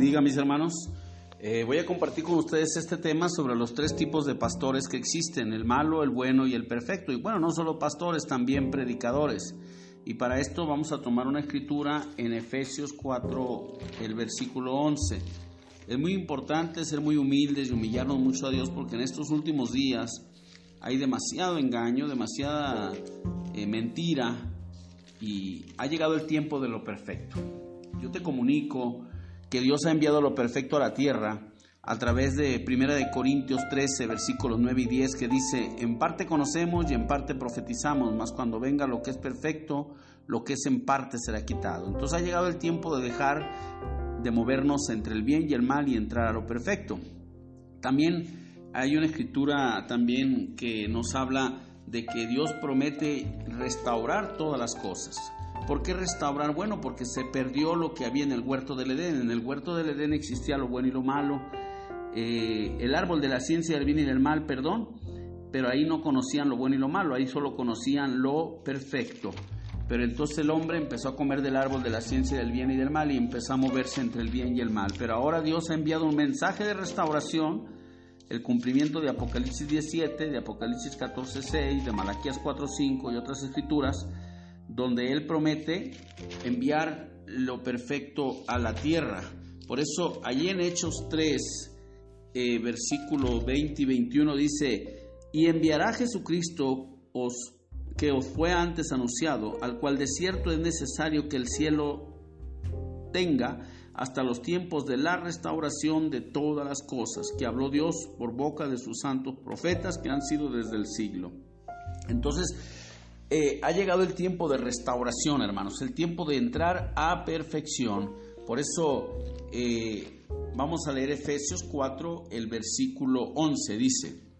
Bendiga, mis hermanos. Eh, voy a compartir con ustedes este tema sobre los tres tipos de pastores que existen, el malo, el bueno y el perfecto. Y bueno, no solo pastores, también predicadores. Y para esto vamos a tomar una escritura en Efesios 4, el versículo 11. Es muy importante ser muy humildes y humillarnos mucho a Dios porque en estos últimos días hay demasiado engaño, demasiada eh, mentira y ha llegado el tiempo de lo perfecto. Yo te comunico que Dios ha enviado lo perfecto a la tierra a través de 1 de Corintios 13, versículos 9 y 10, que dice, en parte conocemos y en parte profetizamos, mas cuando venga lo que es perfecto, lo que es en parte será quitado. Entonces ha llegado el tiempo de dejar de movernos entre el bien y el mal y entrar a lo perfecto. También hay una escritura también que nos habla de que Dios promete restaurar todas las cosas. ¿Por qué restaurar? Bueno, porque se perdió lo que había en el huerto del Edén. En el huerto del Edén existía lo bueno y lo malo, eh, el árbol de la ciencia del bien y del mal, perdón, pero ahí no conocían lo bueno y lo malo, ahí solo conocían lo perfecto. Pero entonces el hombre empezó a comer del árbol de la ciencia del bien y del mal y empezó a moverse entre el bien y el mal. Pero ahora Dios ha enviado un mensaje de restauración, el cumplimiento de Apocalipsis 17, de Apocalipsis 14, 6, de Malaquías 4, 5 y otras escrituras, donde Él promete enviar lo perfecto a la tierra. Por eso allí en Hechos 3, eh, versículo 20 y 21 dice, y enviará Jesucristo os, que os fue antes anunciado, al cual de cierto es necesario que el cielo tenga hasta los tiempos de la restauración de todas las cosas que habló Dios por boca de sus santos profetas que han sido desde el siglo. Entonces, eh, ha llegado el tiempo de restauración, hermanos, el tiempo de entrar a perfección. Por eso eh, vamos a leer Efesios 4, el versículo 11, dice,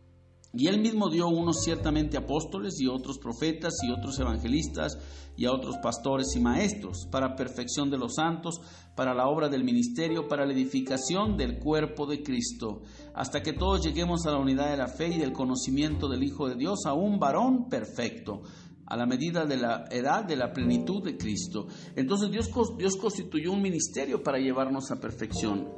y él mismo dio unos ciertamente apóstoles y otros profetas y otros evangelistas y a otros pastores y maestros, para perfección de los santos, para la obra del ministerio, para la edificación del cuerpo de Cristo, hasta que todos lleguemos a la unidad de la fe y del conocimiento del Hijo de Dios, a un varón perfecto a la medida de la edad de la plenitud de Cristo. Entonces Dios, Dios constituyó un ministerio para llevarnos a perfección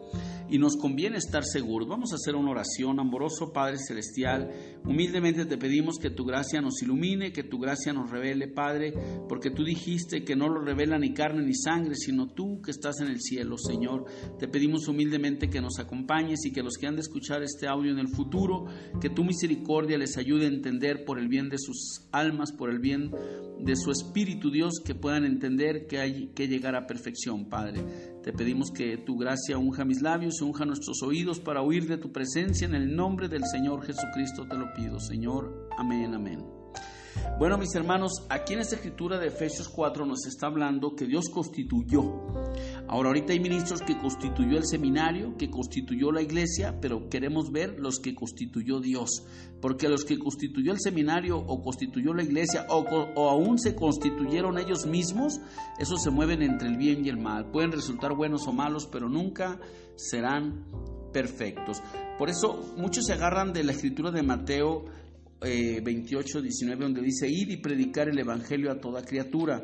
y nos conviene estar seguros. Vamos a hacer una oración, amoroso Padre Celestial. Humildemente te pedimos que tu gracia nos ilumine, que tu gracia nos revele, Padre, porque tú dijiste que no lo revela ni carne ni sangre, sino tú que estás en el cielo, Señor. Te pedimos humildemente que nos acompañes y que los que han de escuchar este audio en el futuro, que tu misericordia les ayude a entender por el bien de sus almas, por el bien de su espíritu, Dios, que puedan entender que hay que llegar a perfección, Padre. Te pedimos que tu gracia unja mis labios unja nuestros oídos para oír de tu presencia. En el nombre del Señor Jesucristo te lo pido, Señor. Amén, amén. Bueno, mis hermanos, aquí en esta escritura de Efesios 4 nos está hablando que Dios constituyó. Ahora, ahorita hay ministros que constituyó el seminario, que constituyó la iglesia, pero queremos ver los que constituyó Dios. Porque los que constituyó el seminario o constituyó la iglesia o, o aún se constituyeron ellos mismos, esos se mueven entre el bien y el mal. Pueden resultar buenos o malos, pero nunca serán perfectos. Por eso muchos se agarran de la escritura de Mateo 28, eh, 19, donde dice ir y predicar el Evangelio a toda criatura.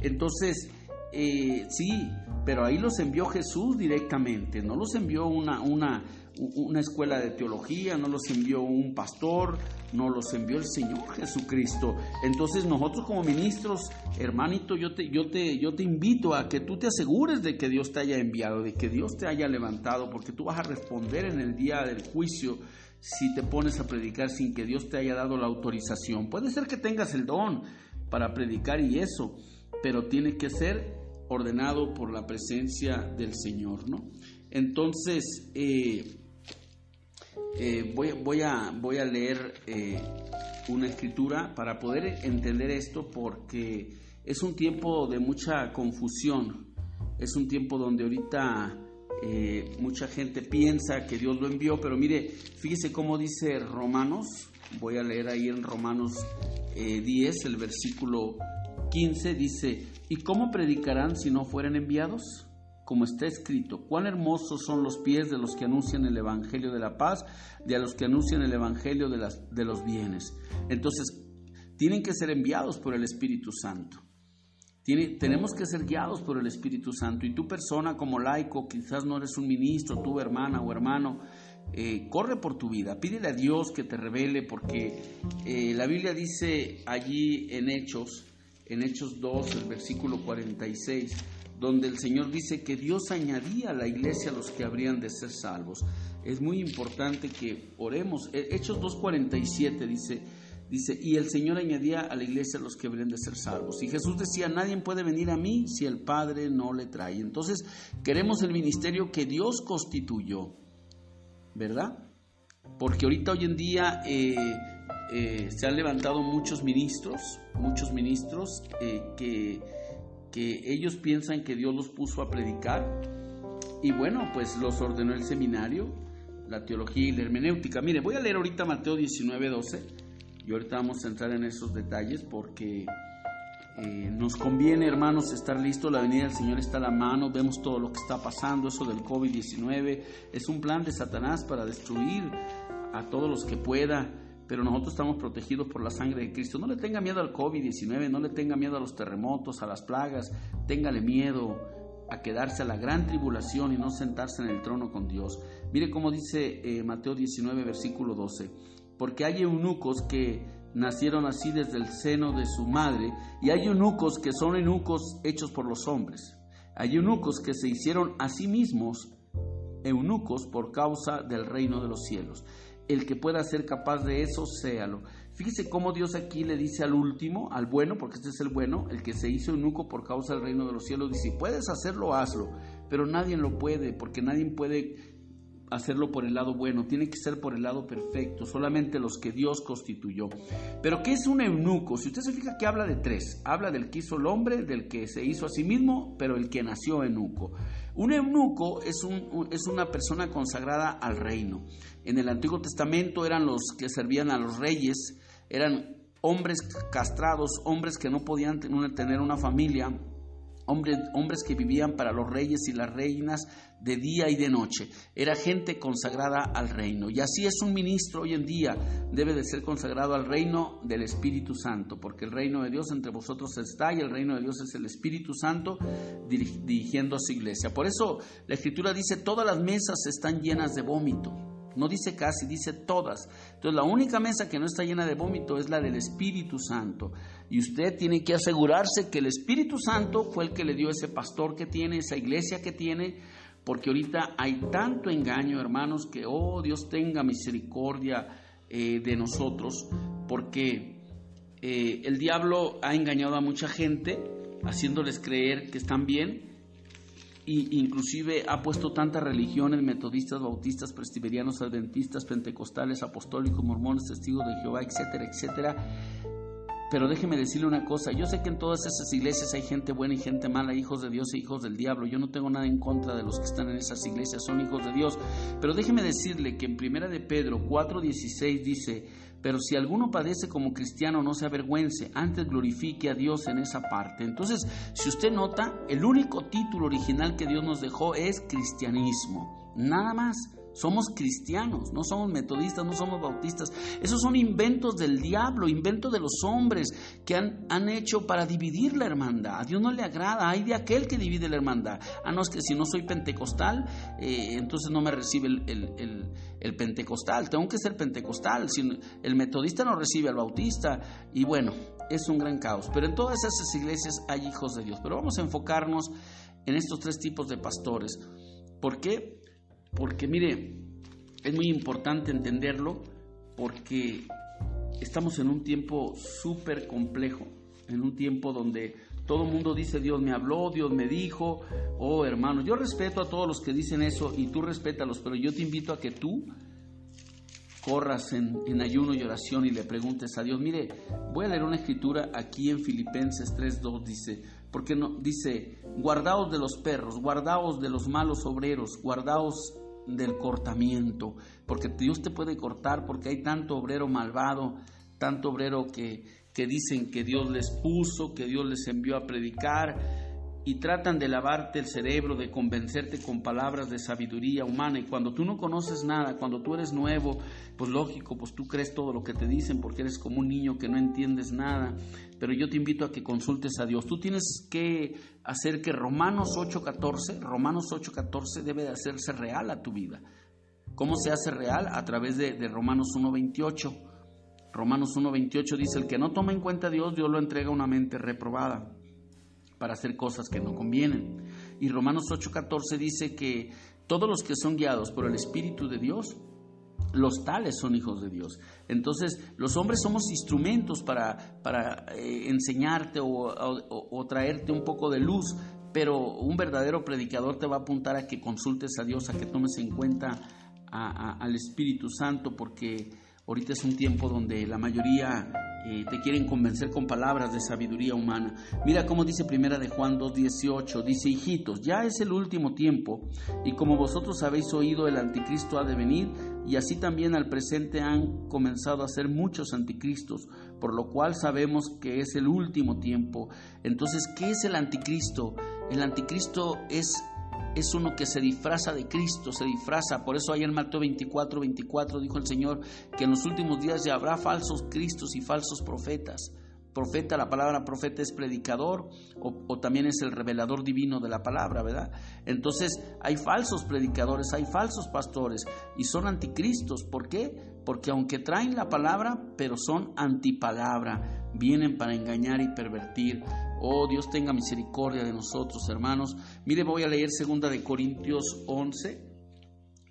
Entonces, eh, sí, pero ahí los envió Jesús directamente, no los envió una, una, una escuela de teología, no los envió un pastor, no los envió el Señor Jesucristo. Entonces nosotros como ministros, hermanito, yo te, yo, te, yo te invito a que tú te asegures de que Dios te haya enviado, de que Dios te haya levantado, porque tú vas a responder en el día del juicio si te pones a predicar sin que Dios te haya dado la autorización. Puede ser que tengas el don para predicar y eso, pero tiene que ser ordenado por la presencia del Señor, ¿no? Entonces, eh, eh, voy, a, leer eh, una escritura para poder entender esto porque es un tiempo de mucha confusión, es un tiempo donde ahorita eh, mucha gente piensa que Dios lo envió, pero mire, fíjese cómo dice Romanos, voy a leer ahí en Romanos 10, eh, el versículo 15, dice, ¿y cómo predicarán si no fueren enviados? Como está escrito, cuán hermosos son los pies de los que anuncian el Evangelio de la paz, de a los que anuncian el Evangelio de los bienes. Entonces, tienen que ser enviados por el Espíritu Santo. Tenemos que ser guiados por el Espíritu Santo. Y tu persona como laico, quizás no eres un ministro, tu hermana o hermano, eh, corre por tu vida, pídele a Dios que te revele, porque eh, la Biblia dice allí en Hechos, en Hechos 2, el versículo 46, donde el Señor dice que Dios añadía a la iglesia a los que habrían de ser salvos. Es muy importante que oremos. Hechos 2.47 dice, Dice, y el Señor añadía a la iglesia los que habrían de ser salvos. Y Jesús decía, nadie puede venir a mí si el Padre no le trae. Entonces, queremos el ministerio que Dios constituyó, ¿verdad? Porque ahorita hoy en día eh, eh, se han levantado muchos ministros, muchos ministros eh, que, que ellos piensan que Dios los puso a predicar. Y bueno, pues los ordenó el seminario, la teología y la hermenéutica. Mire, voy a leer ahorita Mateo 19, 12 y ahorita vamos a entrar en esos detalles porque eh, nos conviene, hermanos, estar listos. La venida del Señor está a la mano. Vemos todo lo que está pasando. Eso del COVID-19 es un plan de Satanás para destruir a todos los que pueda. Pero nosotros estamos protegidos por la sangre de Cristo. No le tenga miedo al COVID-19, no le tenga miedo a los terremotos, a las plagas. Téngale miedo a quedarse a la gran tribulación y no sentarse en el trono con Dios. Mire cómo dice eh, Mateo 19, versículo 12 porque hay eunucos que nacieron así desde el seno de su madre, y hay eunucos que son eunucos hechos por los hombres. Hay eunucos que se hicieron a sí mismos eunucos por causa del reino de los cielos. El que pueda ser capaz de eso, séalo. Fíjese cómo Dios aquí le dice al último, al bueno, porque este es el bueno, el que se hizo eunuco por causa del reino de los cielos, dice, puedes hacerlo, hazlo, pero nadie lo puede, porque nadie puede hacerlo por el lado bueno, tiene que ser por el lado perfecto, solamente los que Dios constituyó. Pero ¿qué es un eunuco? Si usted se fija que habla de tres, habla del que hizo el hombre, del que se hizo a sí mismo, pero el que nació eunuco. Un eunuco es, un, es una persona consagrada al reino. En el Antiguo Testamento eran los que servían a los reyes, eran hombres castrados, hombres que no podían tener una familia, hombres, hombres que vivían para los reyes y las reinas de día y de noche. Era gente consagrada al reino. Y así es un ministro hoy en día. Debe de ser consagrado al reino del Espíritu Santo, porque el reino de Dios entre vosotros está y el reino de Dios es el Espíritu Santo dirigiendo a su iglesia. Por eso la Escritura dice, todas las mesas están llenas de vómito. No dice casi, dice todas. Entonces la única mesa que no está llena de vómito es la del Espíritu Santo. Y usted tiene que asegurarse que el Espíritu Santo fue el que le dio ese pastor que tiene, esa iglesia que tiene, porque ahorita hay tanto engaño, hermanos, que, oh Dios tenga misericordia eh, de nosotros, porque eh, el diablo ha engañado a mucha gente, haciéndoles creer que están bien, y inclusive ha puesto tantas religiones, metodistas, bautistas, presbiterianos, adventistas, pentecostales, apostólicos, mormones, testigos de Jehová, etcétera, etcétera, pero déjeme decirle una cosa, yo sé que en todas esas iglesias hay gente buena y gente mala, hijos de Dios e hijos del diablo. Yo no tengo nada en contra de los que están en esas iglesias, son hijos de Dios. Pero déjeme decirle que en Primera de Pedro 4:16 dice, pero si alguno padece como cristiano, no se avergüence, antes glorifique a Dios en esa parte. Entonces, si usted nota, el único título original que Dios nos dejó es cristianismo, nada más. Somos cristianos, no somos metodistas, no somos bautistas. Esos son inventos del diablo, inventos de los hombres que han, han, hecho para dividir la hermandad. A Dios no le agrada, hay de aquel que divide la hermandad. Ah, no, es que si no soy pentecostal, eh, entonces no me recibe el, el, pentecostal. Tengo que ser pentecostal. Si el metodista no recibe al bautista. Y bueno, es un gran caos. Pero en todas esas iglesias hay hijos de Dios. Pero vamos a enfocarnos en estos tres tipos de pastores. ¿Por qué? Porque mire, es muy importante entenderlo porque estamos en un tiempo súper complejo, en un tiempo donde todo mundo dice Dios me habló, Dios me dijo, oh hermano, yo respeto a todos los que dicen eso y tú respétalos, pero yo te invito a que tú corras en, en, ayuno y oración y le preguntes a Dios, mire, voy a leer una escritura aquí en Filipenses 3.2, dice, porque no, dice, guardaos de los perros, guardaos de los malos obreros, guardaos del cortamiento, porque Dios te puede cortar porque hay tanto obrero malvado, tanto obrero que, que dicen que Dios les puso, que Dios les envió a predicar, y tratan de lavarte el cerebro, de convencerte con palabras de sabiduría humana. Y cuando tú no conoces nada, cuando tú eres nuevo, pues lógico, pues tú crees todo lo que te dicen porque eres como un niño que no entiendes nada. Pero yo te invito a que consultes a Dios. Tú tienes que hacer que Romanos 8:14, Romanos 8:14 debe de hacerse real a tu vida. ¿Cómo se hace real? A través de, de Romanos 1:28. Romanos 1:28 dice, el que no toma en cuenta a Dios, Dios lo entrega a una mente reprobada para hacer cosas que no convienen. Y Romanos 8:14 dice que todos los que son guiados por el Espíritu de Dios, los tales son hijos de Dios. Entonces, los hombres somos instrumentos para, para eh, enseñarte o, traerte un poco de luz, pero un verdadero predicador te va a apuntar a que consultes a Dios, a que tomes en cuenta al Espíritu Santo, porque ahorita es un tiempo donde la mayoría te quieren convencer con palabras de sabiduría humana. Mira cómo dice Primera de Juan 2.18, dice, hijitos, ya es el último tiempo, y como vosotros habéis oído, el anticristo ha de venir, y así también al presente han comenzado a ser muchos anticristos, por lo cual sabemos que es el último tiempo. Entonces, ¿qué es el anticristo? El anticristo es es uno que se disfraza de Cristo, se disfraza. Por eso ayer en Mateo 24, 24 dijo el Señor que en los últimos días ya habrá falsos cristos y falsos profetas. Profeta, la palabra profeta es predicador o, o, también es el revelador divino de la palabra, ¿verdad? Entonces hay falsos predicadores, hay falsos pastores y son anticristos. ¿Por qué? Porque aunque traen la palabra, pero son antipalabra, vienen para engañar y pervertir. Oh, Dios tenga misericordia de nosotros, hermanos. Mire, voy a leer segunda de Corintios 11,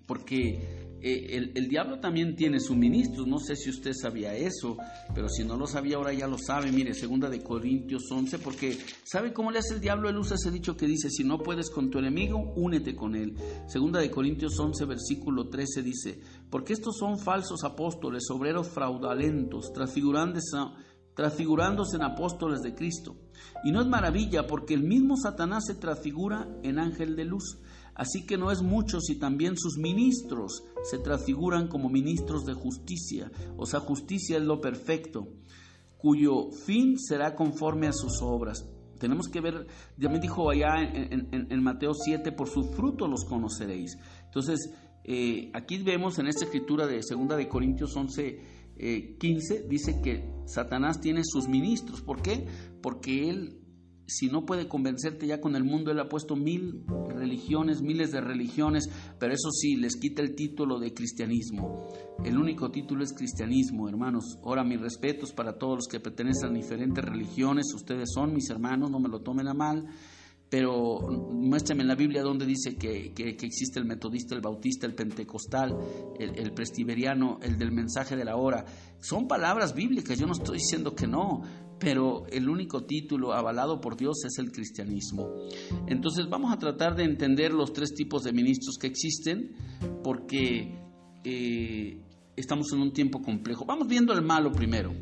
porque eh, el, diablo también tiene suministros. No sé si usted sabía eso, pero si no lo sabía ahora ya lo sabe. Mire, segunda de Corintios 11, porque ¿sabe cómo le hace el diablo? Él usa ese dicho que dice, si no puedes con tu enemigo, únete con él. Segunda de Corintios 11, versículo 13 dice, porque estos son falsos apóstoles, obreros fraudulentos, transfigurantes transfigurándose en apóstoles de Cristo. Y no es maravilla porque el mismo Satanás se transfigura en ángel de luz. Así que no es mucho si también sus ministros se transfiguran como ministros de justicia. O sea, justicia es lo perfecto, cuyo fin será conforme a sus obras. Tenemos que ver, ya me dijo allá en, Mateo 7, por su fruto los conoceréis. Entonces, eh, aquí vemos en esta escritura de 2 de Corintios 11, 15 eh, dice que Satanás tiene sus ministros. ¿Por qué? Porque él, si no puede convencerte ya con el mundo, él ha puesto mil religiones, miles de religiones, pero eso sí, les quita el título de cristianismo. El único título es cristianismo, hermanos. Ahora, mis respetos para todos los que pertenecen a diferentes religiones. Ustedes son mis hermanos, no me lo tomen a mal pero muéstrame en la Biblia donde dice que, existe el metodista, el bautista, el pentecostal, el, el, el del mensaje de la hora. Son palabras bíblicas, yo no estoy diciendo que no, pero el único título avalado por Dios es el cristianismo. Entonces vamos a tratar de entender los tres tipos de ministros que existen, porque eh, estamos en un tiempo complejo. Vamos viendo el malo primero.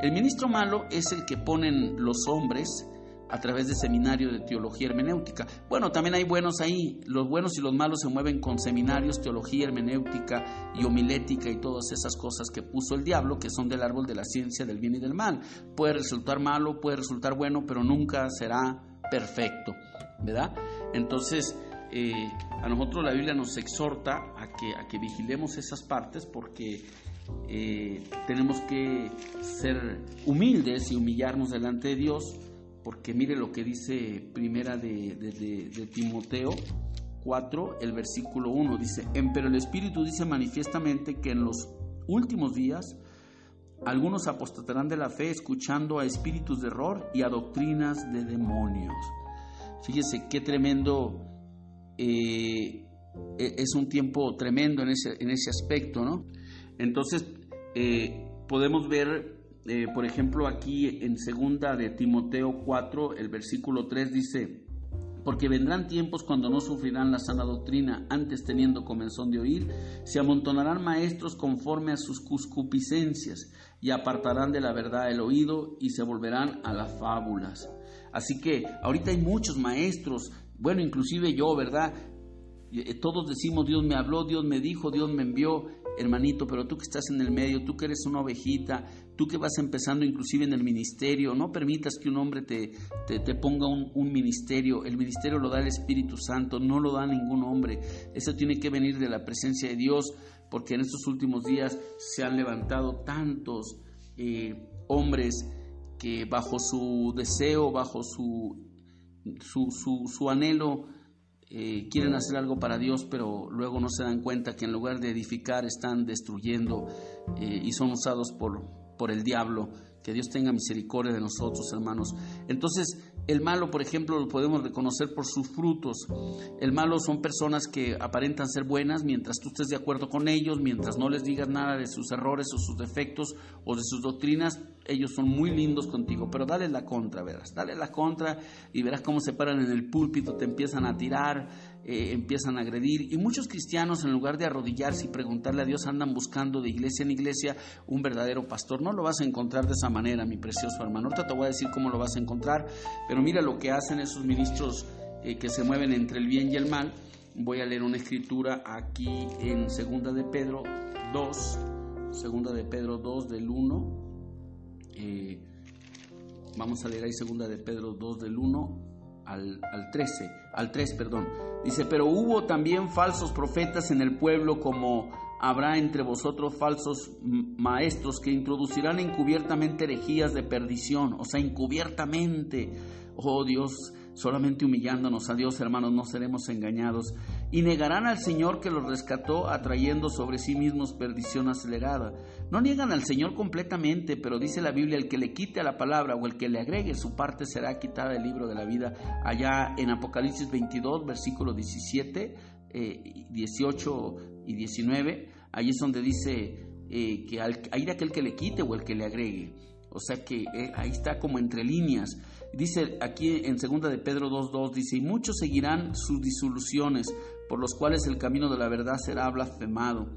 El ministro malo es el que ponen los hombres, a través de seminario de teología hermenéutica. Bueno, también hay buenos ahí. Los buenos y los malos se mueven con seminarios, teología hermenéutica y homilética y todas esas cosas que puso el diablo, que son del árbol de la ciencia del bien y del mal. Puede resultar malo, puede resultar bueno, pero nunca será perfecto, ¿verdad? Entonces, eh, a nosotros la Biblia nos exhorta a que, a que vigilemos esas partes porque eh, tenemos que ser humildes y humillarnos delante de Dios porque mire lo que dice primera de, Timoteo 4, el versículo 1, dice, pero el Espíritu dice manifiestamente que en los últimos días algunos apostatarán de la fe escuchando a espíritus de error y a doctrinas de demonios. Fíjese qué tremendo, eh, e, es un tiempo tremendo en ese, en ese aspecto, ¿no? Entonces, eh, podemos ver eh, por ejemplo, aquí en segunda de Timoteo 4, el versículo 3 dice, porque vendrán tiempos cuando no sufrirán la sana doctrina, antes teniendo comenzón de oír, se amontonarán maestros conforme a sus cuscupiscencias y apartarán de la verdad el oído y se volverán a las fábulas. Así que ahorita hay muchos maestros, bueno, inclusive yo, ¿verdad? Eh, todos decimos Dios me habló, Dios me dijo, Dios me envió hermanito, pero tú que estás en el medio, tú que eres una ovejita, tú que vas empezando inclusive en el ministerio, no permitas que un hombre te, te, ponga un, un, ministerio. El ministerio lo da el Espíritu Santo, no lo da ningún hombre. Eso tiene que venir de la presencia de Dios, porque en estos últimos días se han levantado tantos eh, hombres que bajo su deseo, bajo su, su, su, su anhelo, eh, quieren hacer algo para Dios, pero luego no se dan cuenta que en lugar de edificar están destruyendo eh, y son usados por, por el diablo. Que Dios tenga misericordia de nosotros, hermanos. Entonces, el malo, por ejemplo, lo podemos reconocer por sus frutos. El malo son personas que aparentan ser buenas mientras tú estés de acuerdo con ellos, mientras no les digas nada de sus errores o sus defectos o de sus doctrinas, ellos son muy lindos contigo, pero dale la contra, verás, dale la contra y verás cómo se paran en el púlpito, te empiezan a tirar, eh, empiezan a agredir. Y muchos cristianos, en lugar de arrodillarse y preguntarle a Dios, andan buscando de iglesia en iglesia un verdadero pastor. No lo vas a encontrar de esa manera, mi precioso hermano. Ahorita te voy a decir cómo lo vas a encontrar, pero mira lo que hacen esos ministros eh, que se mueven entre el bien y el mal. Voy a leer una escritura aquí en Segunda de Pedro 2, Segunda de Pedro 2 del 1. Eh, vamos a leer ahí Segunda de Pedro 2 del 1 al, 13, al 3, perdón. Dice, pero hubo también falsos profetas en el pueblo como habrá entre vosotros falsos maestros que introducirán encubiertamente herejías de perdición, o sea, encubiertamente. Oh Dios, solamente humillándonos a Dios, hermanos, no seremos engañados. Y negarán al Señor que los rescató, atrayendo sobre sí mismos perdición acelerada. No niegan al Señor completamente, pero dice la Biblia, el que le quite la palabra o el que le agregue su parte será quitada del libro de la vida. Allá en Apocalipsis 22, versículo 17, 18 eh, y 19, ahí es donde dice eh, que hay de aquel que le quite o el que le agregue. O sea que eh, ahí está como entre líneas. Dice aquí en 2 de Pedro 2.2, dice, y muchos seguirán sus disoluciones, por los cuales el camino de la verdad será blasfemado.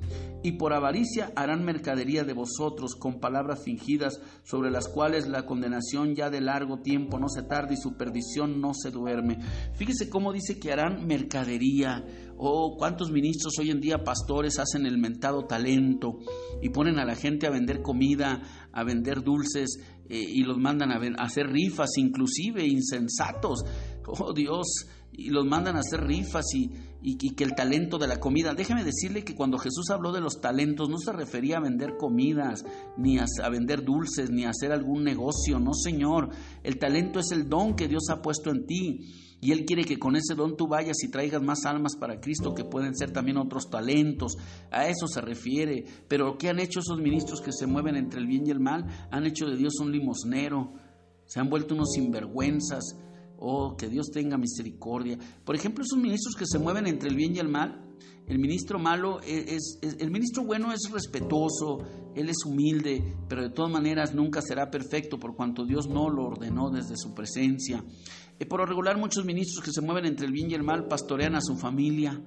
Y por avaricia harán mercadería de vosotros con palabras fingidas, sobre las cuales la condenación ya de largo tiempo no se tarda y su perdición no se duerme. Fíjese cómo dice que harán mercadería. Oh, cuántos ministros hoy en día, pastores, hacen el mentado talento y ponen a la gente a vender comida, a vender dulces eh, y los mandan a, hacer rifas, inclusive insensatos. Oh Dios, y los mandan a hacer rifas y, y, que el talento de la comida. Déjeme decirle que cuando Jesús habló de los talentos no se refería a vender comidas, ni a, a, vender dulces, ni a hacer algún negocio. No, Señor. El talento es el don que Dios ha puesto en ti. Y Él quiere que con ese don tú vayas y traigas más almas para Cristo, que pueden ser también otros talentos. A eso se refiere. Pero ¿qué han hecho esos ministros que se mueven entre el bien y el mal? Han hecho de Dios un limosnero. Se han vuelto unos sinvergüenzas. Oh, que Dios tenga misericordia. Por ejemplo, esos ministros que se mueven entre el bien y el mal. El ministro malo es, el ministro bueno es respetuoso, él es humilde, pero de todas maneras nunca será perfecto por cuanto Dios no lo ordenó desde su presencia. Y por lo regular muchos ministros que se mueven entre el bien y el mal pastorean a su familia.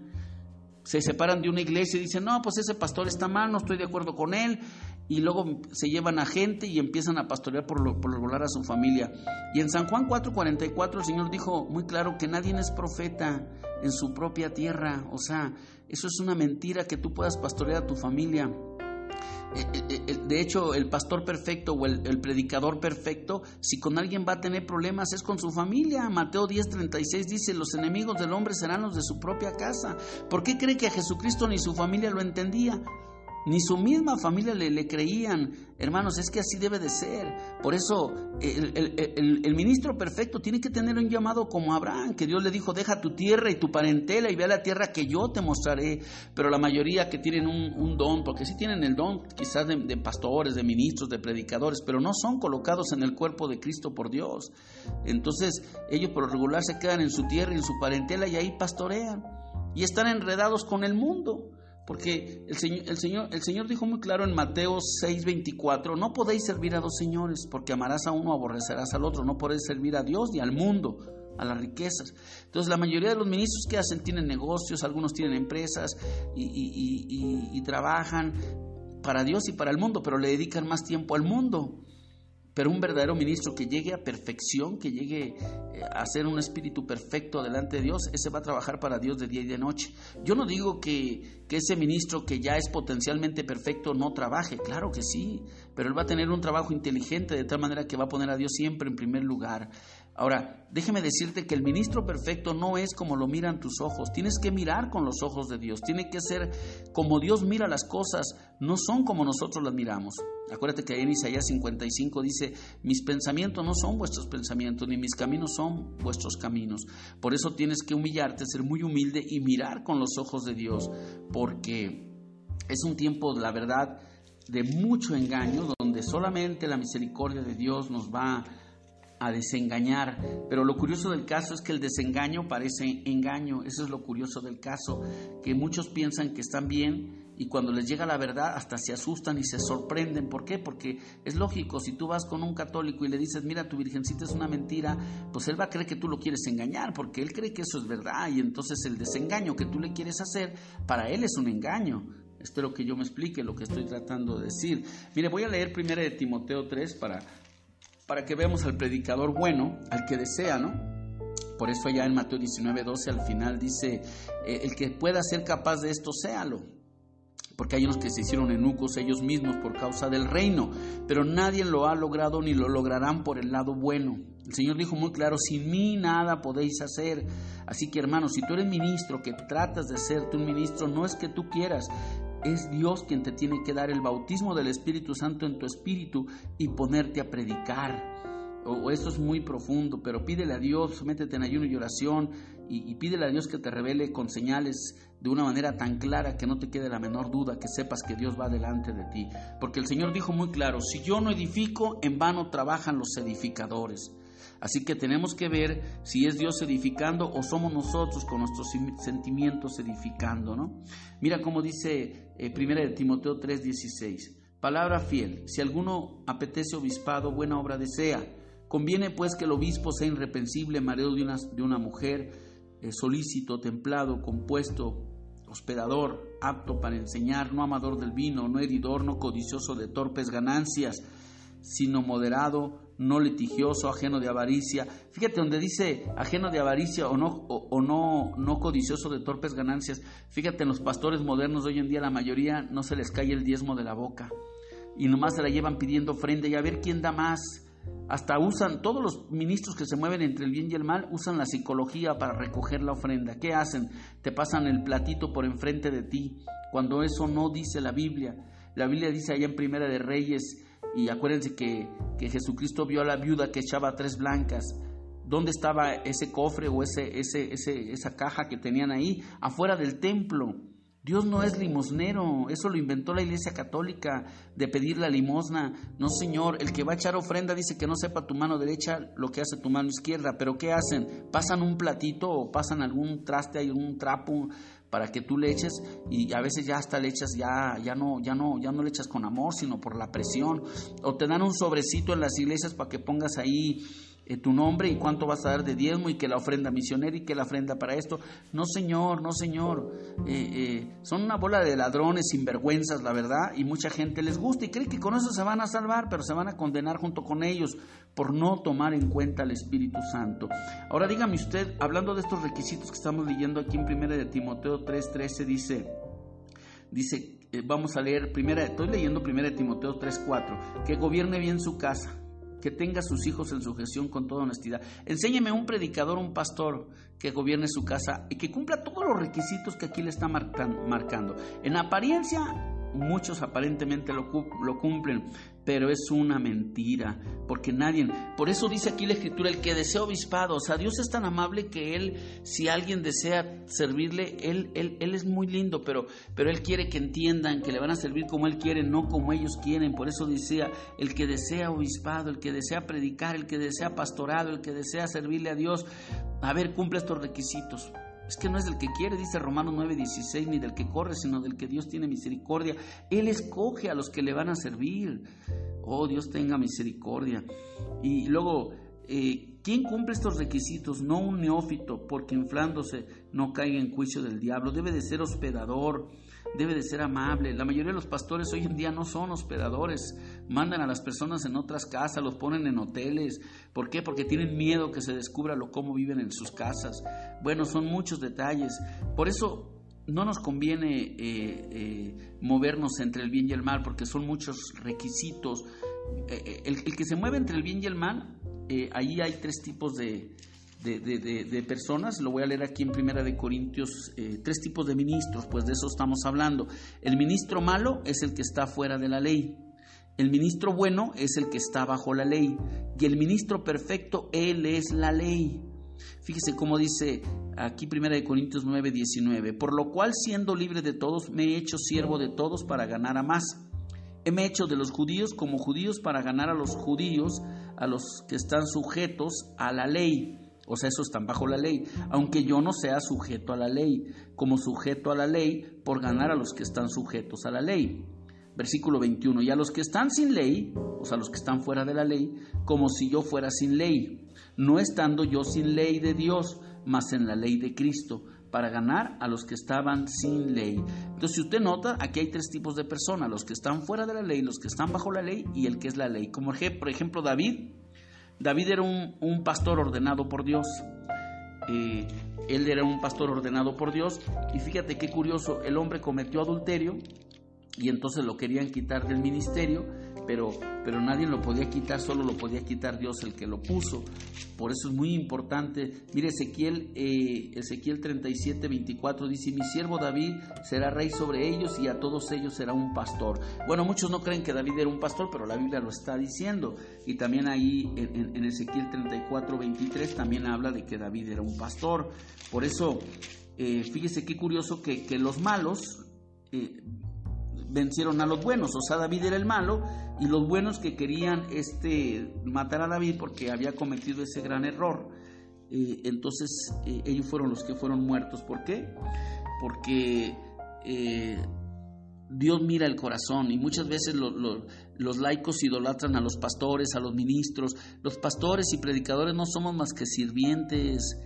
Se separan de una iglesia y dicen, no, pues ese pastor está mal, no estoy de acuerdo con él. Y luego se llevan a gente y empiezan a pastorear por lo, por a su familia. Y en San Juan 4:44 el Señor dijo muy claro que nadie es profeta en su propia tierra. O sea, eso es una mentira que tú puedas pastorear a tu familia. Eh, eh, eh, de hecho, el pastor perfecto o el, predicador perfecto, si con alguien va a tener problemas, es con su familia. Mateo 10:36 dice, los enemigos del hombre serán los de su propia casa. ¿Por qué cree que a Jesucristo ni su familia lo entendía? Ni su misma familia le, creían. Hermanos, es que así debe de ser. Por eso el, ministro perfecto tiene que tener un llamado como Abraham, que Dios le dijo, deja tu tierra y tu parentela y ve a la tierra que yo te mostraré. Pero la mayoría que tienen un, don, porque sí tienen el don quizás de, de, pastores, de ministros, de predicadores, pero no son colocados en el cuerpo de Cristo por Dios. Entonces ellos por regular se quedan en su tierra y en su parentela y ahí pastorean. Y están enredados con el mundo. Porque el Señor, el, Señor, el Señor dijo muy claro en Mateo 6:24, no podéis servir a dos señores, porque amarás a uno, aborrecerás al otro, no podéis servir a Dios ni al mundo, a las riquezas. Entonces la mayoría de los ministros que hacen tienen negocios, algunos tienen empresas y, y trabajan para Dios y para el mundo, pero le dedican más tiempo al mundo. Pero un verdadero ministro que llegue a perfección, que llegue eh, a ser un espíritu perfecto delante de Dios, ese va a trabajar para Dios de día y de noche. Yo no digo que, que ese ministro que ya es potencialmente perfecto no trabaje, claro que sí, pero él va a tener un trabajo inteligente de tal manera que va a poner a Dios siempre en primer lugar. Ahora, déjeme decirte que el ministro perfecto no es como lo miran tus ojos. Tienes que mirar con los ojos de Dios. Tiene que ser como Dios mira las cosas. No son como nosotros las miramos. Acuérdate que en Isaías 55 dice, mis pensamientos no son vuestros pensamientos, ni mis caminos son vuestros caminos. Por eso tienes que humillarte, ser muy humilde y mirar con los ojos de Dios. Porque es un tiempo, la verdad, de mucho engaño, donde solamente la misericordia de Dios nos va a a desengañar. Pero lo curioso del caso es que el desengaño parece engaño. Eso es lo curioso del caso, que muchos piensan que están bien y cuando les llega la verdad hasta se asustan y se sorprenden. ¿Por qué? Porque es lógico, si tú vas con un católico y le dices, mira, tu virgencita es una mentira, pues él va a creer que tú lo quieres engañar, porque él cree que eso es verdad y entonces el desengaño que tú le quieres hacer, para él es un engaño. Espero que yo me explique lo que estoy tratando de decir. Mire, voy a leer primero de Timoteo 3 para para que veamos al predicador bueno, al que desea, ¿no? Por eso allá en Mateo 19, 12 al final dice, eh, el que pueda ser capaz de esto, séalo. Porque hay unos que se hicieron enucos ellos mismos por causa del reino, pero nadie lo ha logrado ni lo lograrán por el lado bueno. El Señor dijo muy claro, sin mí nada podéis hacer. Así que hermanos, si tú eres ministro, que tratas de serte un ministro, no es que tú quieras, es Dios quien te tiene que dar el bautismo del Espíritu Santo en tu espíritu y ponerte a predicar. O, eso es muy profundo, pero pídele a Dios, métete en ayuno y oración y, y pídele a Dios que te revele con señales de una manera tan clara que no te quede la menor duda, que sepas que Dios va delante de ti. Porque el Señor dijo muy claro, si yo no edifico, en vano trabajan los edificadores. Así que tenemos que ver si es Dios edificando o somos nosotros con nuestros sentimientos edificando, ¿no? Mira cómo dice eh, primera de Timoteo 3:16. Palabra fiel, si alguno apetece obispado, buena obra desea. Conviene pues que el obispo sea irrepensible, marido de una, de una mujer, eh, solícito, templado, compuesto, hospedador, apto para enseñar, no amador del vino, no heridor, no codicioso de torpes ganancias, sino moderado, no litigioso, ajeno de avaricia. Fíjate donde dice ajeno de avaricia o no, o, no, no codicioso de torpes ganancias. Fíjate en los pastores modernos de hoy en día la mayoría no se les cae el diezmo de la boca y nomás se la llevan pidiendo ofrenda y a ver quién da más. Hasta usan, todos los ministros que se mueven entre el bien y el mal usan la psicología para recoger la ofrenda. ¿Qué hacen? Te pasan el platito por enfrente de ti, cuando eso no dice la Biblia. La Biblia dice allá en Primera de Reyes y acuérdense que, Jesucristo vio a la viuda que echaba tres blancas. ¿Dónde estaba ese cofre o ese, ese, esa caja que tenían ahí? Afuera del templo. Dios no es limosnero, eso lo inventó la Iglesia Católica de pedir la limosna. No, Señor, el que va a echar ofrenda dice que no sepa tu mano derecha lo que hace tu mano izquierda, pero ¿qué hacen? Pasan un platito o pasan algún traste, algún trapo para que tú le eches y a veces ya hasta le echas ya ya no ya no ya no le echas con amor sino por la presión. O te dan un sobrecito en las iglesias para que pongas ahí tu nombre y cuánto vas a dar de diezmo y que la ofrenda misionera y que la ofrenda para esto. No, Señor, no, Señor. Eh, eh, son una bola de ladrones, sinvergüenzas, la verdad, y mucha gente les gusta y cree que con eso se van a salvar, pero se van a condenar junto con ellos por no tomar en cuenta al Espíritu Santo. Ahora dígame usted, hablando de estos requisitos que estamos leyendo aquí en 1 de Timoteo 3:13, dice, dice, vamos a leer, primera, estoy leyendo 1 de Timoteo 3:4, que gobierne bien su casa que tenga sus hijos en sujeción con toda honestidad. Enséñeme un predicador, un pastor que gobierne su casa y que cumpla todos los requisitos que aquí le está marcando. En apariencia, muchos aparentemente lo cumplen, pero es una mentira, porque nadie, por eso dice aquí la escritura, el que desea obispado, o sea, Dios es tan amable que Él, si alguien desea servirle, Él, él, él es muy lindo, pero, pero Él quiere que entiendan que le van a servir como Él quiere, no como ellos quieren, por eso decía, el que desea obispado, el que desea predicar, el que desea pastorado, el que desea servirle a Dios, a ver, cumple estos requisitos. Es que no es del que quiere, dice Romanos 9:16, ni del que corre, sino del que Dios tiene misericordia. Él escoge a los que le van a servir. Oh, Dios tenga misericordia. Y luego, eh, ¿quién cumple estos requisitos? No un neófito, porque inflándose no caiga en juicio del diablo. Debe de ser hospedador. Debe de ser amable. La mayoría de los pastores hoy en día no son hospedadores, mandan a las personas en otras casas, los ponen en hoteles. ¿Por qué? Porque tienen miedo que se descubra lo cómo viven en sus casas. Bueno, son muchos detalles. Por eso no nos conviene eh, eh, movernos entre el bien y el mal, porque son muchos requisitos. Eh, el, el, que se mueve entre el bien y el mal, ahí hay tres tipos de, de, personas, lo voy a leer aquí en Primera de Corintios, eh, tres tipos de ministros, pues de eso estamos hablando. El ministro malo es el que está fuera de la ley, el ministro bueno es el que está bajo la ley, y el ministro perfecto, él es la ley. Fíjese cómo dice aquí Primera de Corintios 9, 19, por lo cual siendo libre de todos, me he hecho siervo de todos para ganar a más. Heme hecho de los judíos como judíos para ganar a los judíos, a los que están sujetos a la ley o sea, eso están bajo la ley, aunque yo no sea sujeto a la ley, como sujeto a la ley por ganar a los que están sujetos a la ley. Versículo 21, y a los que están sin ley, o sea, los que están fuera de la ley, como si yo fuera sin ley, no estando yo sin ley de Dios, mas en la ley de Cristo, para ganar a los que estaban sin ley. Entonces, si usted nota, aquí hay tres tipos de personas, los que están fuera de la ley, los que están bajo la ley y el que es la ley. Como por ejemplo David, David era un, pastor ordenado por Dios. Eh, él era un pastor ordenado por Dios. Y fíjate qué curioso, el hombre cometió adulterio y entonces lo querían quitar del ministerio pero, pero nadie lo podía quitar, solo lo podía quitar Dios el que lo puso. Por eso es muy importante. Mire, Ezequiel, eh, Ezequiel 37, 24 dice, mi siervo David será rey sobre ellos y a todos ellos será un pastor. Bueno, muchos no creen que David era un pastor, pero la Biblia lo está diciendo. Y también ahí en, Ezequiel 34, 23 también habla de que David era un pastor. Por eso, eh, fíjese qué curioso que, que los malos... Eh, vencieron a los buenos. O sea, David era el malo y los buenos que querían este, matar a David porque había cometido ese gran error. Eh, entonces eh, ellos fueron los que fueron muertos. ¿Por qué? Porque eh, Dios mira el corazón y muchas veces los laicos idolatran a los pastores, a los ministros. Los pastores y predicadores no somos más que sirvientes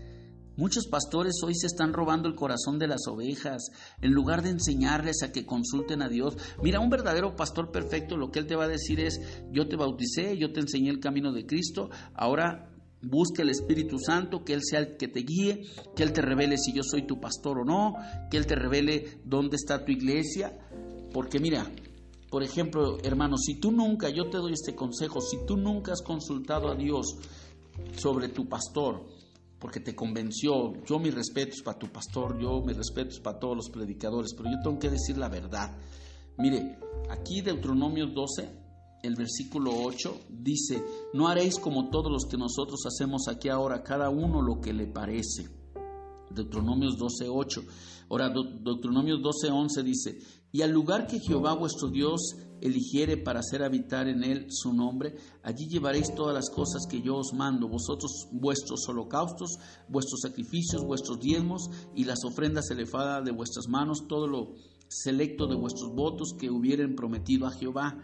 Muchos pastores hoy se están robando el corazón de las ovejas en lugar de enseñarles a que consulten a Dios. Mira, un verdadero pastor perfecto lo que él te va a decir es, yo te bauticé, yo te enseñé el camino de Cristo, ahora busca el Espíritu Santo, que Él sea el que te guíe, que Él te revele si yo soy tu pastor o no, que Él te revele dónde está tu iglesia. Porque mira, por ejemplo, hermano, si tú nunca, yo te doy este consejo, si tú nunca has consultado a Dios sobre tu pastor, porque te convenció. Yo mis respetos para tu pastor, yo mis respetos para todos los predicadores, pero yo tengo que decir la verdad. Mire, aquí Deuteronomio 12, el versículo 8, dice, no haréis como todos los que nosotros hacemos aquí ahora, cada uno lo que le parece. Deuteronomios 12, 8. Ahora, Deuteronomios 12, 11 dice, y al lugar que Jehová vuestro Dios eligiere para hacer habitar en él su nombre, allí llevaréis todas las cosas que yo os mando, vosotros vuestros holocaustos, vuestros sacrificios, vuestros diezmos y las ofrendas elevadas de vuestras manos, todo lo selecto de vuestros votos que hubieren prometido a Jehová.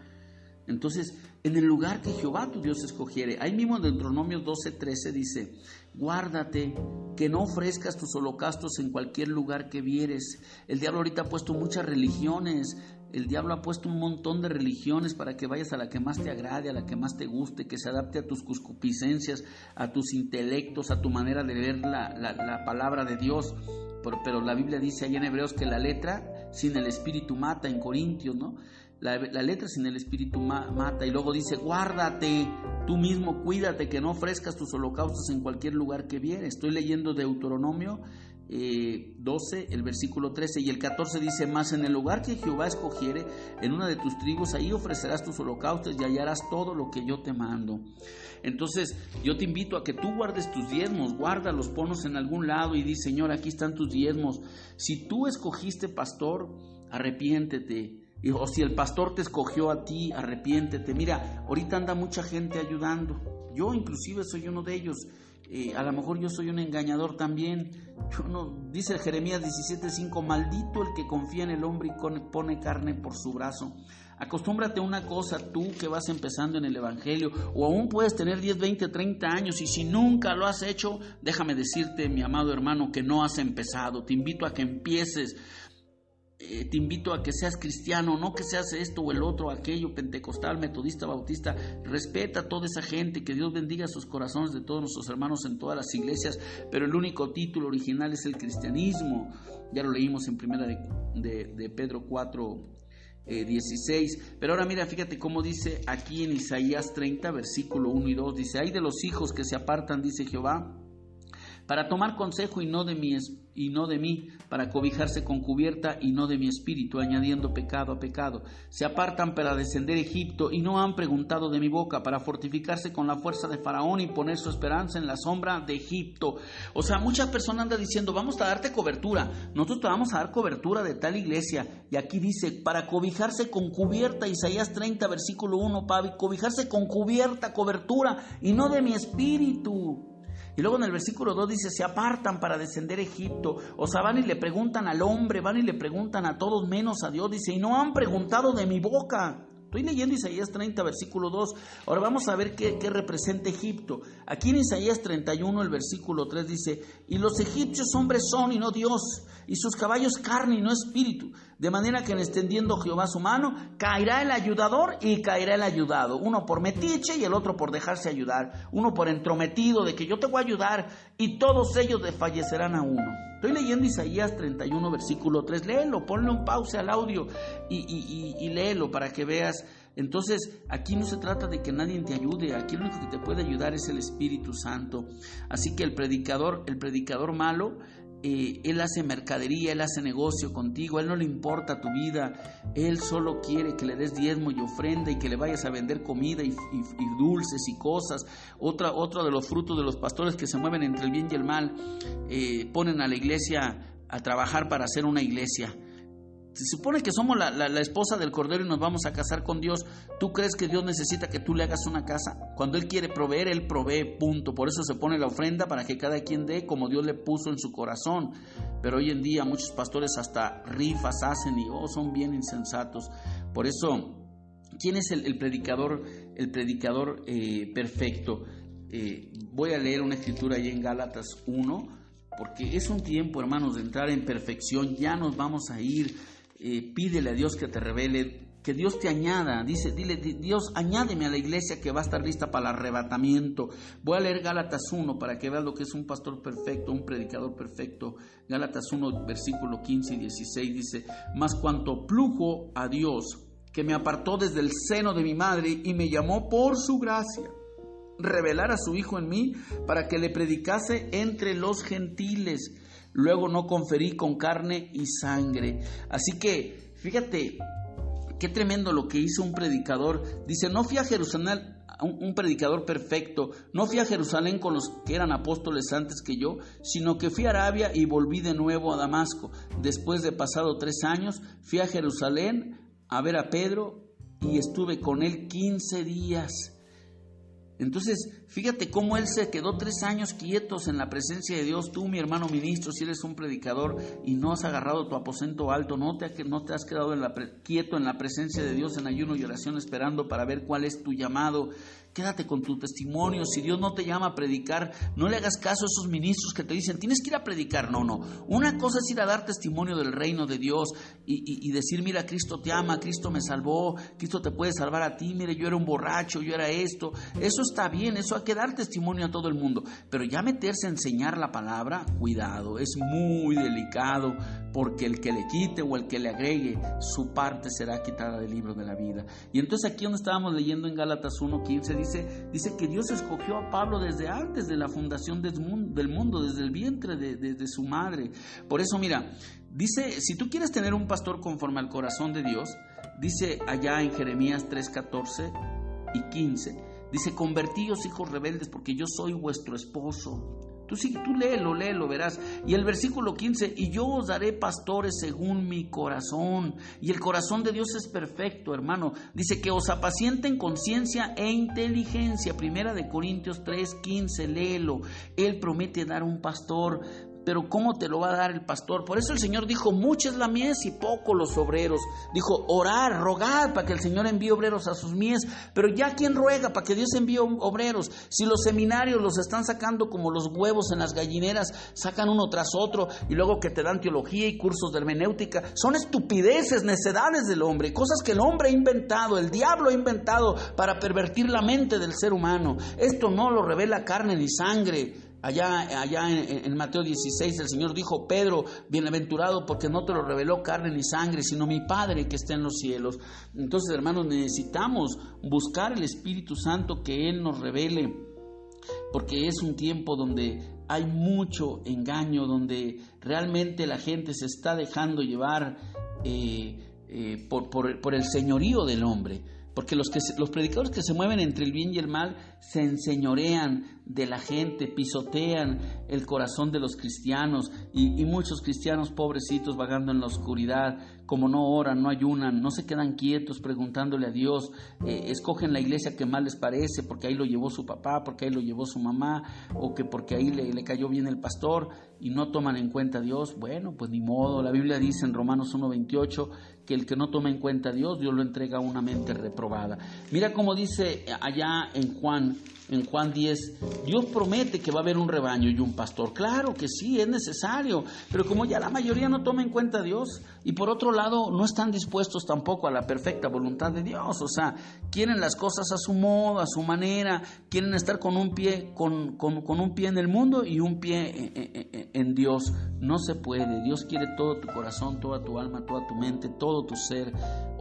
Entonces, en el lugar que Jehová tu Dios escogiere, ahí mismo en Deuteronomio 12, 13 dice, guárdate que no ofrezcas tus holocaustos en cualquier lugar que vieres. El diablo ahorita ha puesto muchas religiones, el diablo ha puesto un montón de religiones para que vayas a la que más te agrade, a la que más te guste, que se adapte a tus cuscupiscencias, a tus intelectos, a tu manera de ver la, palabra de Dios. Pero, pero, la Biblia dice ahí en Hebreos que la letra sin el espíritu mata, en Corintios, ¿no? La, letra sin el espíritu mata. Y luego dice, guárdate, tú mismo cuídate, que no ofrezcas tus holocaustos en cualquier lugar que viene. Estoy leyendo Deuteronomio 12, eh, el versículo 13 y el 14 dice, más en el lugar que Jehová escogiere, en una de tus tribus, ahí ofrecerás tus holocaustos y hallarás todo lo que yo te mando. Entonces, yo te invito a que tú guardes tus diezmos, guárdalos, ponlos en algún lado y di, Señor, aquí están tus diezmos. Si tú escogiste pastor, arrepiéntete. O si el pastor te escogió a ti, arrepiéntete. Mira, ahorita anda mucha gente ayudando. Yo inclusive soy uno de ellos a lo mejor yo soy un engañador también. Yo no, dice Jeremías 17:5, maldito el que confía en el hombre y pone carne por su brazo. Acostúmbrate a una cosa tú que vas empezando en el Evangelio, o aún puedes tener 10, 20, 30 años, y si nunca lo has hecho, déjame decirte, mi amado hermano, que no has empezado. Te invito a que empieces. Eh, te invito a que seas cristiano, no que seas esto o el otro, aquello, pentecostal, metodista, bautista. Respeta a toda esa gente, que Dios bendiga sus corazones de todos nuestros hermanos en todas las iglesias, pero el único título original es el cristianismo. Ya lo leímos en primera de, Pedro 4, 16. Eh, pero ahora mira, fíjate cómo dice aquí en Isaías 30, versículo 1 y 2. Dice, hay de los hijos que se apartan, dice Jehová para tomar consejo y no de mi y no de mí, para cobijarse con cubierta y no de mi espíritu, añadiendo pecado a pecado. Se apartan para descender a Egipto y no han preguntado de mi boca, para fortificarse con la fuerza de Faraón y poner su esperanza en la sombra de Egipto. O sea, muchas personas andan diciendo, vamos a darte cobertura, nosotros te vamos a dar cobertura de tal iglesia. Y aquí dice, para cobijarse con cubierta, Isaías 30, versículo 1, para cobijarse con cubierta, cobertura y no de mi espíritu. Y luego en el versículo 2 dice, se apartan para descender a Egipto. O sea, van y le preguntan al hombre, van y le preguntan a todos menos a Dios. Dice, y no han preguntado de mi boca. Estoy leyendo Isaías 30, versículo 2. Ahora vamos a ver qué, representa Egipto. Aquí en Isaías 31, el versículo 3 dice, y los egipcios hombres son y no Dios, y sus caballos carne y no espíritu. De manera que en extendiendo Jehová su mano, caerá el ayudador y caerá el ayudado. Uno por metiche y el otro por dejarse ayudar. Uno por entrometido de que yo te voy a ayudar y todos ellos desfallecerán a uno. Estoy leyendo Isaías 31, versículo 3. Léelo, ponle un pausa al audio y, y, léelo para que veas. Entonces, aquí no se trata de que nadie te ayude, aquí lo único que te puede ayudar es el Espíritu Santo. Así que el predicador, el predicador malo, eh, él hace mercadería, Él hace negocio contigo, Él no le importa tu vida, Él solo quiere que le des diezmo y ofrenda y que le vayas a vender comida y, dulces y cosas. Otra, otro de los frutos de los pastores que se mueven entre el bien y el mal, eh, ponen a la iglesia a trabajar para hacer una iglesia. Se supone que somos la, esposa del Cordero y nos vamos a casar con Dios. ¿Tú crees que Dios necesita que tú le hagas una casa? Cuando Él quiere proveer, Él provee, punto. Por eso se pone la ofrenda para que cada quien dé como Dios le puso en su corazón. Pero hoy en día muchos pastores hasta rifas hacen y oh, son bien insensatos. Por eso, ¿quién es el, predicador, el predicador eh, perfecto? Eh, voy a leer una escritura ahí en Gálatas 1, porque es un tiempo, hermanos, de entrar en perfección. Ya nos vamos a ir eh, pídele a Dios que te revele, que Dios te añada, dice, dile, Dios, añádeme a la iglesia que va a estar lista para el arrebatamiento. Voy a leer Gálatas 1 para que veas lo que es un pastor perfecto, un predicador perfecto. Gálatas 1, versículo 15 y 16 dice, mas cuanto plujo a Dios, que me apartó desde el seno de mi madre y me llamó por su gracia revelar a su Hijo en mí para que le predicase entre los gentiles luego no conferí con carne y sangre. Así que, fíjate, qué tremendo lo que hizo un predicador. Dice, no fui a Jerusalén, un, predicador perfecto, no fui a Jerusalén con los que eran apóstoles antes que yo, sino que fui a Arabia y volví de nuevo a Damasco. Después de pasado tres años, fui a Jerusalén a ver a Pedro y estuve con él 15 días. Entonces, fíjate cómo él se quedó tres años quietos en la presencia de Dios. Tú, mi hermano ministro, si eres un predicador y no has agarrado tu aposento alto, no te, no te has quedado quieto en la presencia de Dios en ayuno y oración esperando para ver cuál es tu llamado, Quédate con tu testimonio. Si Dios no te llama a predicar, no le hagas caso a esos ministros que te dicen, tienes que ir a predicar. No, no. Una cosa es ir a dar testimonio del reino de Dios y, decir, mira, Cristo te ama, Cristo me salvó, Cristo te puede salvar a ti, mire, yo era un borracho, yo era esto. Eso está bien, eso hay que dar testimonio a todo el mundo. Pero ya meterse a enseñar la palabra, cuidado, es muy delicado porque el que le quite o el que le agregue, su parte será quitada del libro de la vida. Y entonces aquí donde estábamos leyendo en Gálatas 1.15, dice, dice que Dios escogió a Pablo desde antes de la fundación del mundo, desde el vientre de, su madre. Por eso, mira, dice, si tú quieres tener un pastor conforme al corazón de Dios, dice allá en Jeremías 3.14 y 15, dice, convertíos hijos rebeldes porque yo soy vuestro esposo. Tú, sí, tú léelo, léelo, verás. Y el versículo 15, y yo os daré pastores según mi corazón. Y el corazón de Dios es perfecto, hermano. Dice que os apacienten con ciencia e inteligencia. Primera de Corintios 3, 15, léelo. Él promete dar un pastor pero ¿cómo te lo va a dar el pastor? Por eso el Señor dijo, mucha es la mies y poco los obreros. Dijo, orar, rogar para que el Señor envíe obreros a sus mies, pero ya quien ruega para que Dios envíe obreros. Si los seminarios los están sacando como los huevos en las gallineras, sacan uno tras otro y luego que te dan teología y cursos de hermenéutica, son estupideces, necedades del hombre, cosas que el hombre ha inventado, el diablo ha inventado para pervertir la mente del ser humano. Esto no lo revela carne ni sangre. Allá, allá en, Mateo 16 el Señor dijo, Pedro, bienaventurado porque no te lo reveló carne ni sangre, sino mi Padre que está en los cielos. Entonces, hermanos, necesitamos buscar el Espíritu Santo que Él nos revele, porque es un tiempo donde hay mucho engaño, donde realmente la gente se está dejando llevar eh, eh, por, por el señorío del hombre. Porque los, que, los predicadores que se mueven entre el bien y el mal se enseñorean de la gente, pisotean el corazón de los cristianos y, muchos cristianos pobrecitos vagando en la oscuridad, como no oran, no ayunan, no se quedan quietos preguntándole a Dios, eh, escogen la iglesia que más les parece porque ahí lo llevó su papá, porque ahí lo llevó su mamá o que porque ahí le, le cayó bien el pastor y no toman en cuenta a Dios, bueno, pues ni modo, la Biblia dice en Romanos 1.28 que el que no toma en cuenta a Dios, Dios lo entrega a una mente reprobada. Mira cómo dice allá en Juan en Juan 10, Dios promete que va a haber un rebaño y un pastor. Claro que sí, es necesario, pero como ya la mayoría no toma en cuenta a Dios y por otro lado no están dispuestos tampoco a la perfecta voluntad de Dios, o sea, quieren las cosas a su modo, a su manera, quieren estar con un pie, con, un pie en el mundo y un pie en, en Dios. No se puede, Dios quiere todo tu corazón, toda tu alma, toda tu mente, todo tu ser.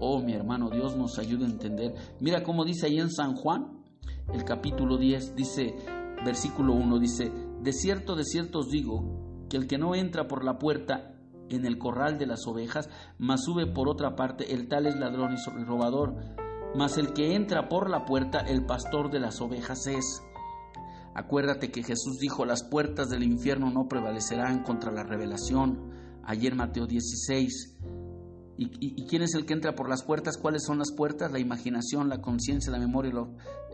Oh, mi hermano, Dios nos ayude a entender. Mira cómo dice ahí en San Juan, el capítulo 10, dice, versículo 1, dice, de cierto, de cierto os digo, que el que no entra por la puerta en el corral de las ovejas, mas sube por otra parte, el tal es ladrón y robador, mas el que entra por la puerta, el pastor de las ovejas es. Acuérdate que Jesús dijo, las puertas del infierno no prevalecerán contra la revelación. Ayer Mateo 16. ¿Y, quién es el que entra por las puertas? ¿Cuáles son las puertas? La imaginación, la conciencia, la memoria,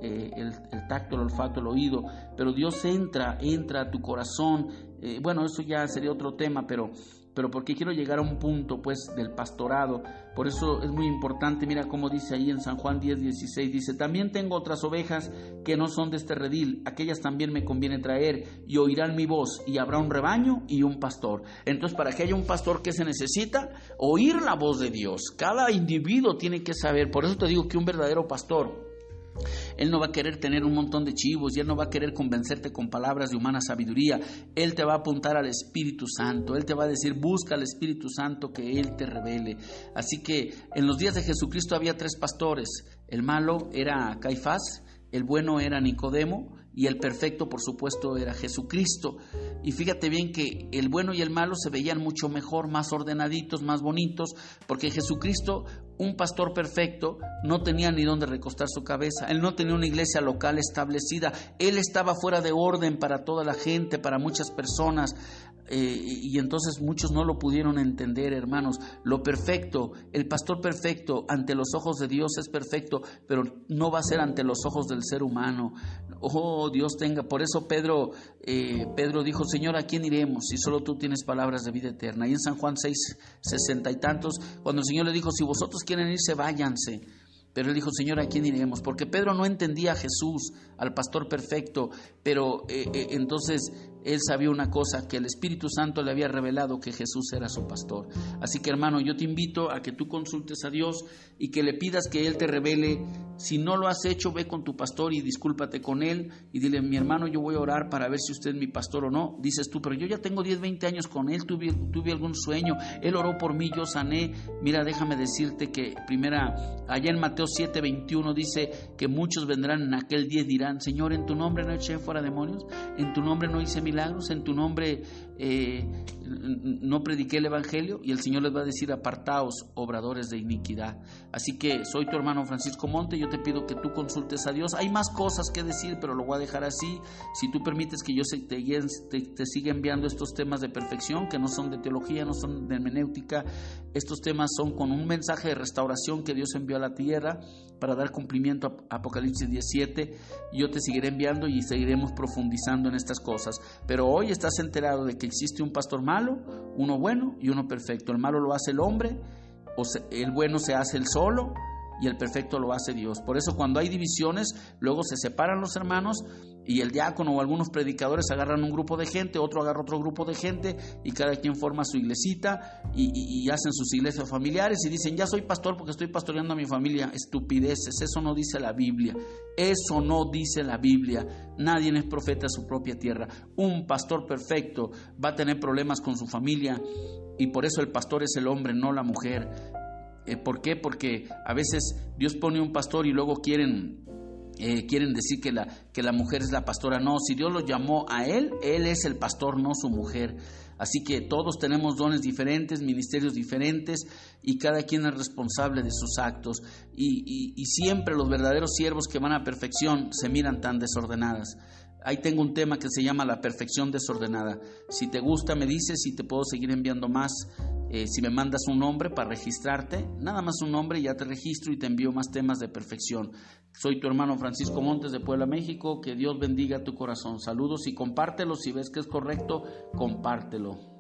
eh, el, tacto, el olfato, el oído. Pero Dios entra, entra a tu corazón. Eh, bueno, eso ya sería otro tema, pero pero porque quiero llegar a un punto pues del pastorado. Por eso es muy importante, mira cómo dice ahí en San Juan 10, 16, dice, también tengo otras ovejas que no son de este redil, aquellas también me conviene traer y oirán mi voz y habrá un rebaño y un pastor. Entonces, para que haya un pastor, ¿qué se necesita? Oír la voz de Dios. Cada individuo tiene que saber, por eso te digo que un verdadero pastor él no va a querer tener un montón de chivos y Él no va a querer convencerte con palabras de humana sabiduría. Él te va a apuntar al Espíritu Santo. Él te va a decir, busca al Espíritu Santo que Él te revele. Así que en los días de Jesucristo había tres pastores. El malo era Caifás, el bueno era Nicodemo y el perfecto, por supuesto, era Jesucristo. Y fíjate bien que el bueno y el malo se veían mucho mejor, más ordenaditos, más bonitos, porque Jesucristo, un pastor perfecto, no tenía ni dónde recostar su cabeza. Él no tenía una iglesia local establecida. Él estaba fuera de orden para toda la gente, para muchas personas. Eh, y entonces muchos no lo pudieron entender, hermanos. Lo perfecto, el pastor perfecto ante los ojos de Dios es perfecto, pero no va a ser ante los ojos del ser humano. Oh, Dios tenga. Por eso Pedro, eh, Pedro dijo, Señor, ¿a quién iremos si solo tú tienes palabras de vida eterna? Y en San Juan 6, sesenta y tantos, cuando el Señor le dijo, si vosotros quieren irse, váyanse. Pero él dijo, Señor, ¿a quién iremos? Porque Pedro no entendía a Jesús, al pastor perfecto, pero eh, entonces él sabía una cosa, que el Espíritu Santo le había revelado que Jesús era su pastor. Así que hermano, yo te invito a que tú consultes a Dios y que le pidas que Él te revele. Si no lo has hecho, ve con tu pastor y discúlpate con él y dile, mi hermano, yo voy a orar para ver si usted es mi pastor o no. Dices tú, pero yo ya tengo 10, 20 años con él, tuve, tuve algún sueño, él oró por mí, yo sané. Mira, déjame decirte que primera, allá en Mateo 7, 21 dice que muchos vendrán en aquel día y dirán, Señor, en tu nombre no eché fuera demonios, en tu nombre no hice milagros, en tu nombre eh, no prediqué el Evangelio y el Señor les va a decir apartaos, obradores de iniquidad. Así que soy tu hermano Francisco Monte, yo te pido que tú consultes a Dios. Hay más cosas que decir, pero lo voy a dejar así. Si tú permites que yo te, te siga enviando estos temas de perfección, que no son de teología, no son de hermenéutica, estos temas son con un mensaje de restauración que Dios envió a la tierra para dar cumplimiento a Apocalipsis 17. Yo te seguiré enviando y seguiremos profundizando en estas cosas. Pero hoy estás enterado de que existe un pastor malo, uno bueno y uno perfecto. El malo lo hace el hombre, o el bueno se hace el solo y el perfecto lo hace Dios. Por eso cuando hay divisiones, luego se separan los hermanos y el diácono o algunos predicadores agarran un grupo de gente, otro agarra otro grupo de gente y cada quien forma su iglesita y, hacen sus iglesias familiares y dicen, ya soy pastor porque estoy pastoreando a mi familia. Estupideces, eso no dice la Biblia. Eso no dice la Biblia. Nadie es profeta de su propia tierra. Un pastor perfecto va a tener problemas con su familia y por eso el pastor es el hombre, no la mujer. Eh, ¿Por qué? Porque a veces Dios pone un pastor y luego quieren eh, quieren decir que la, que la mujer es la pastora. No, si Dios lo llamó a él, él es el pastor, no su mujer. Así que todos tenemos dones diferentes, ministerios diferentes y cada quien es responsable de sus actos. Y, y siempre los verdaderos siervos que van a perfección se miran tan desordenadas. Ahí tengo un tema que se llama la perfección desordenada. Si te gusta, me dices y te puedo seguir enviando más. Eh, si me mandas un nombre para registrarte, nada más un nombre, ya te registro y te envío más temas de perfección. Soy tu hermano Francisco Montes de Puebla, México. Que Dios bendiga tu corazón. Saludos y compártelo. Si ves que es correcto, compártelo.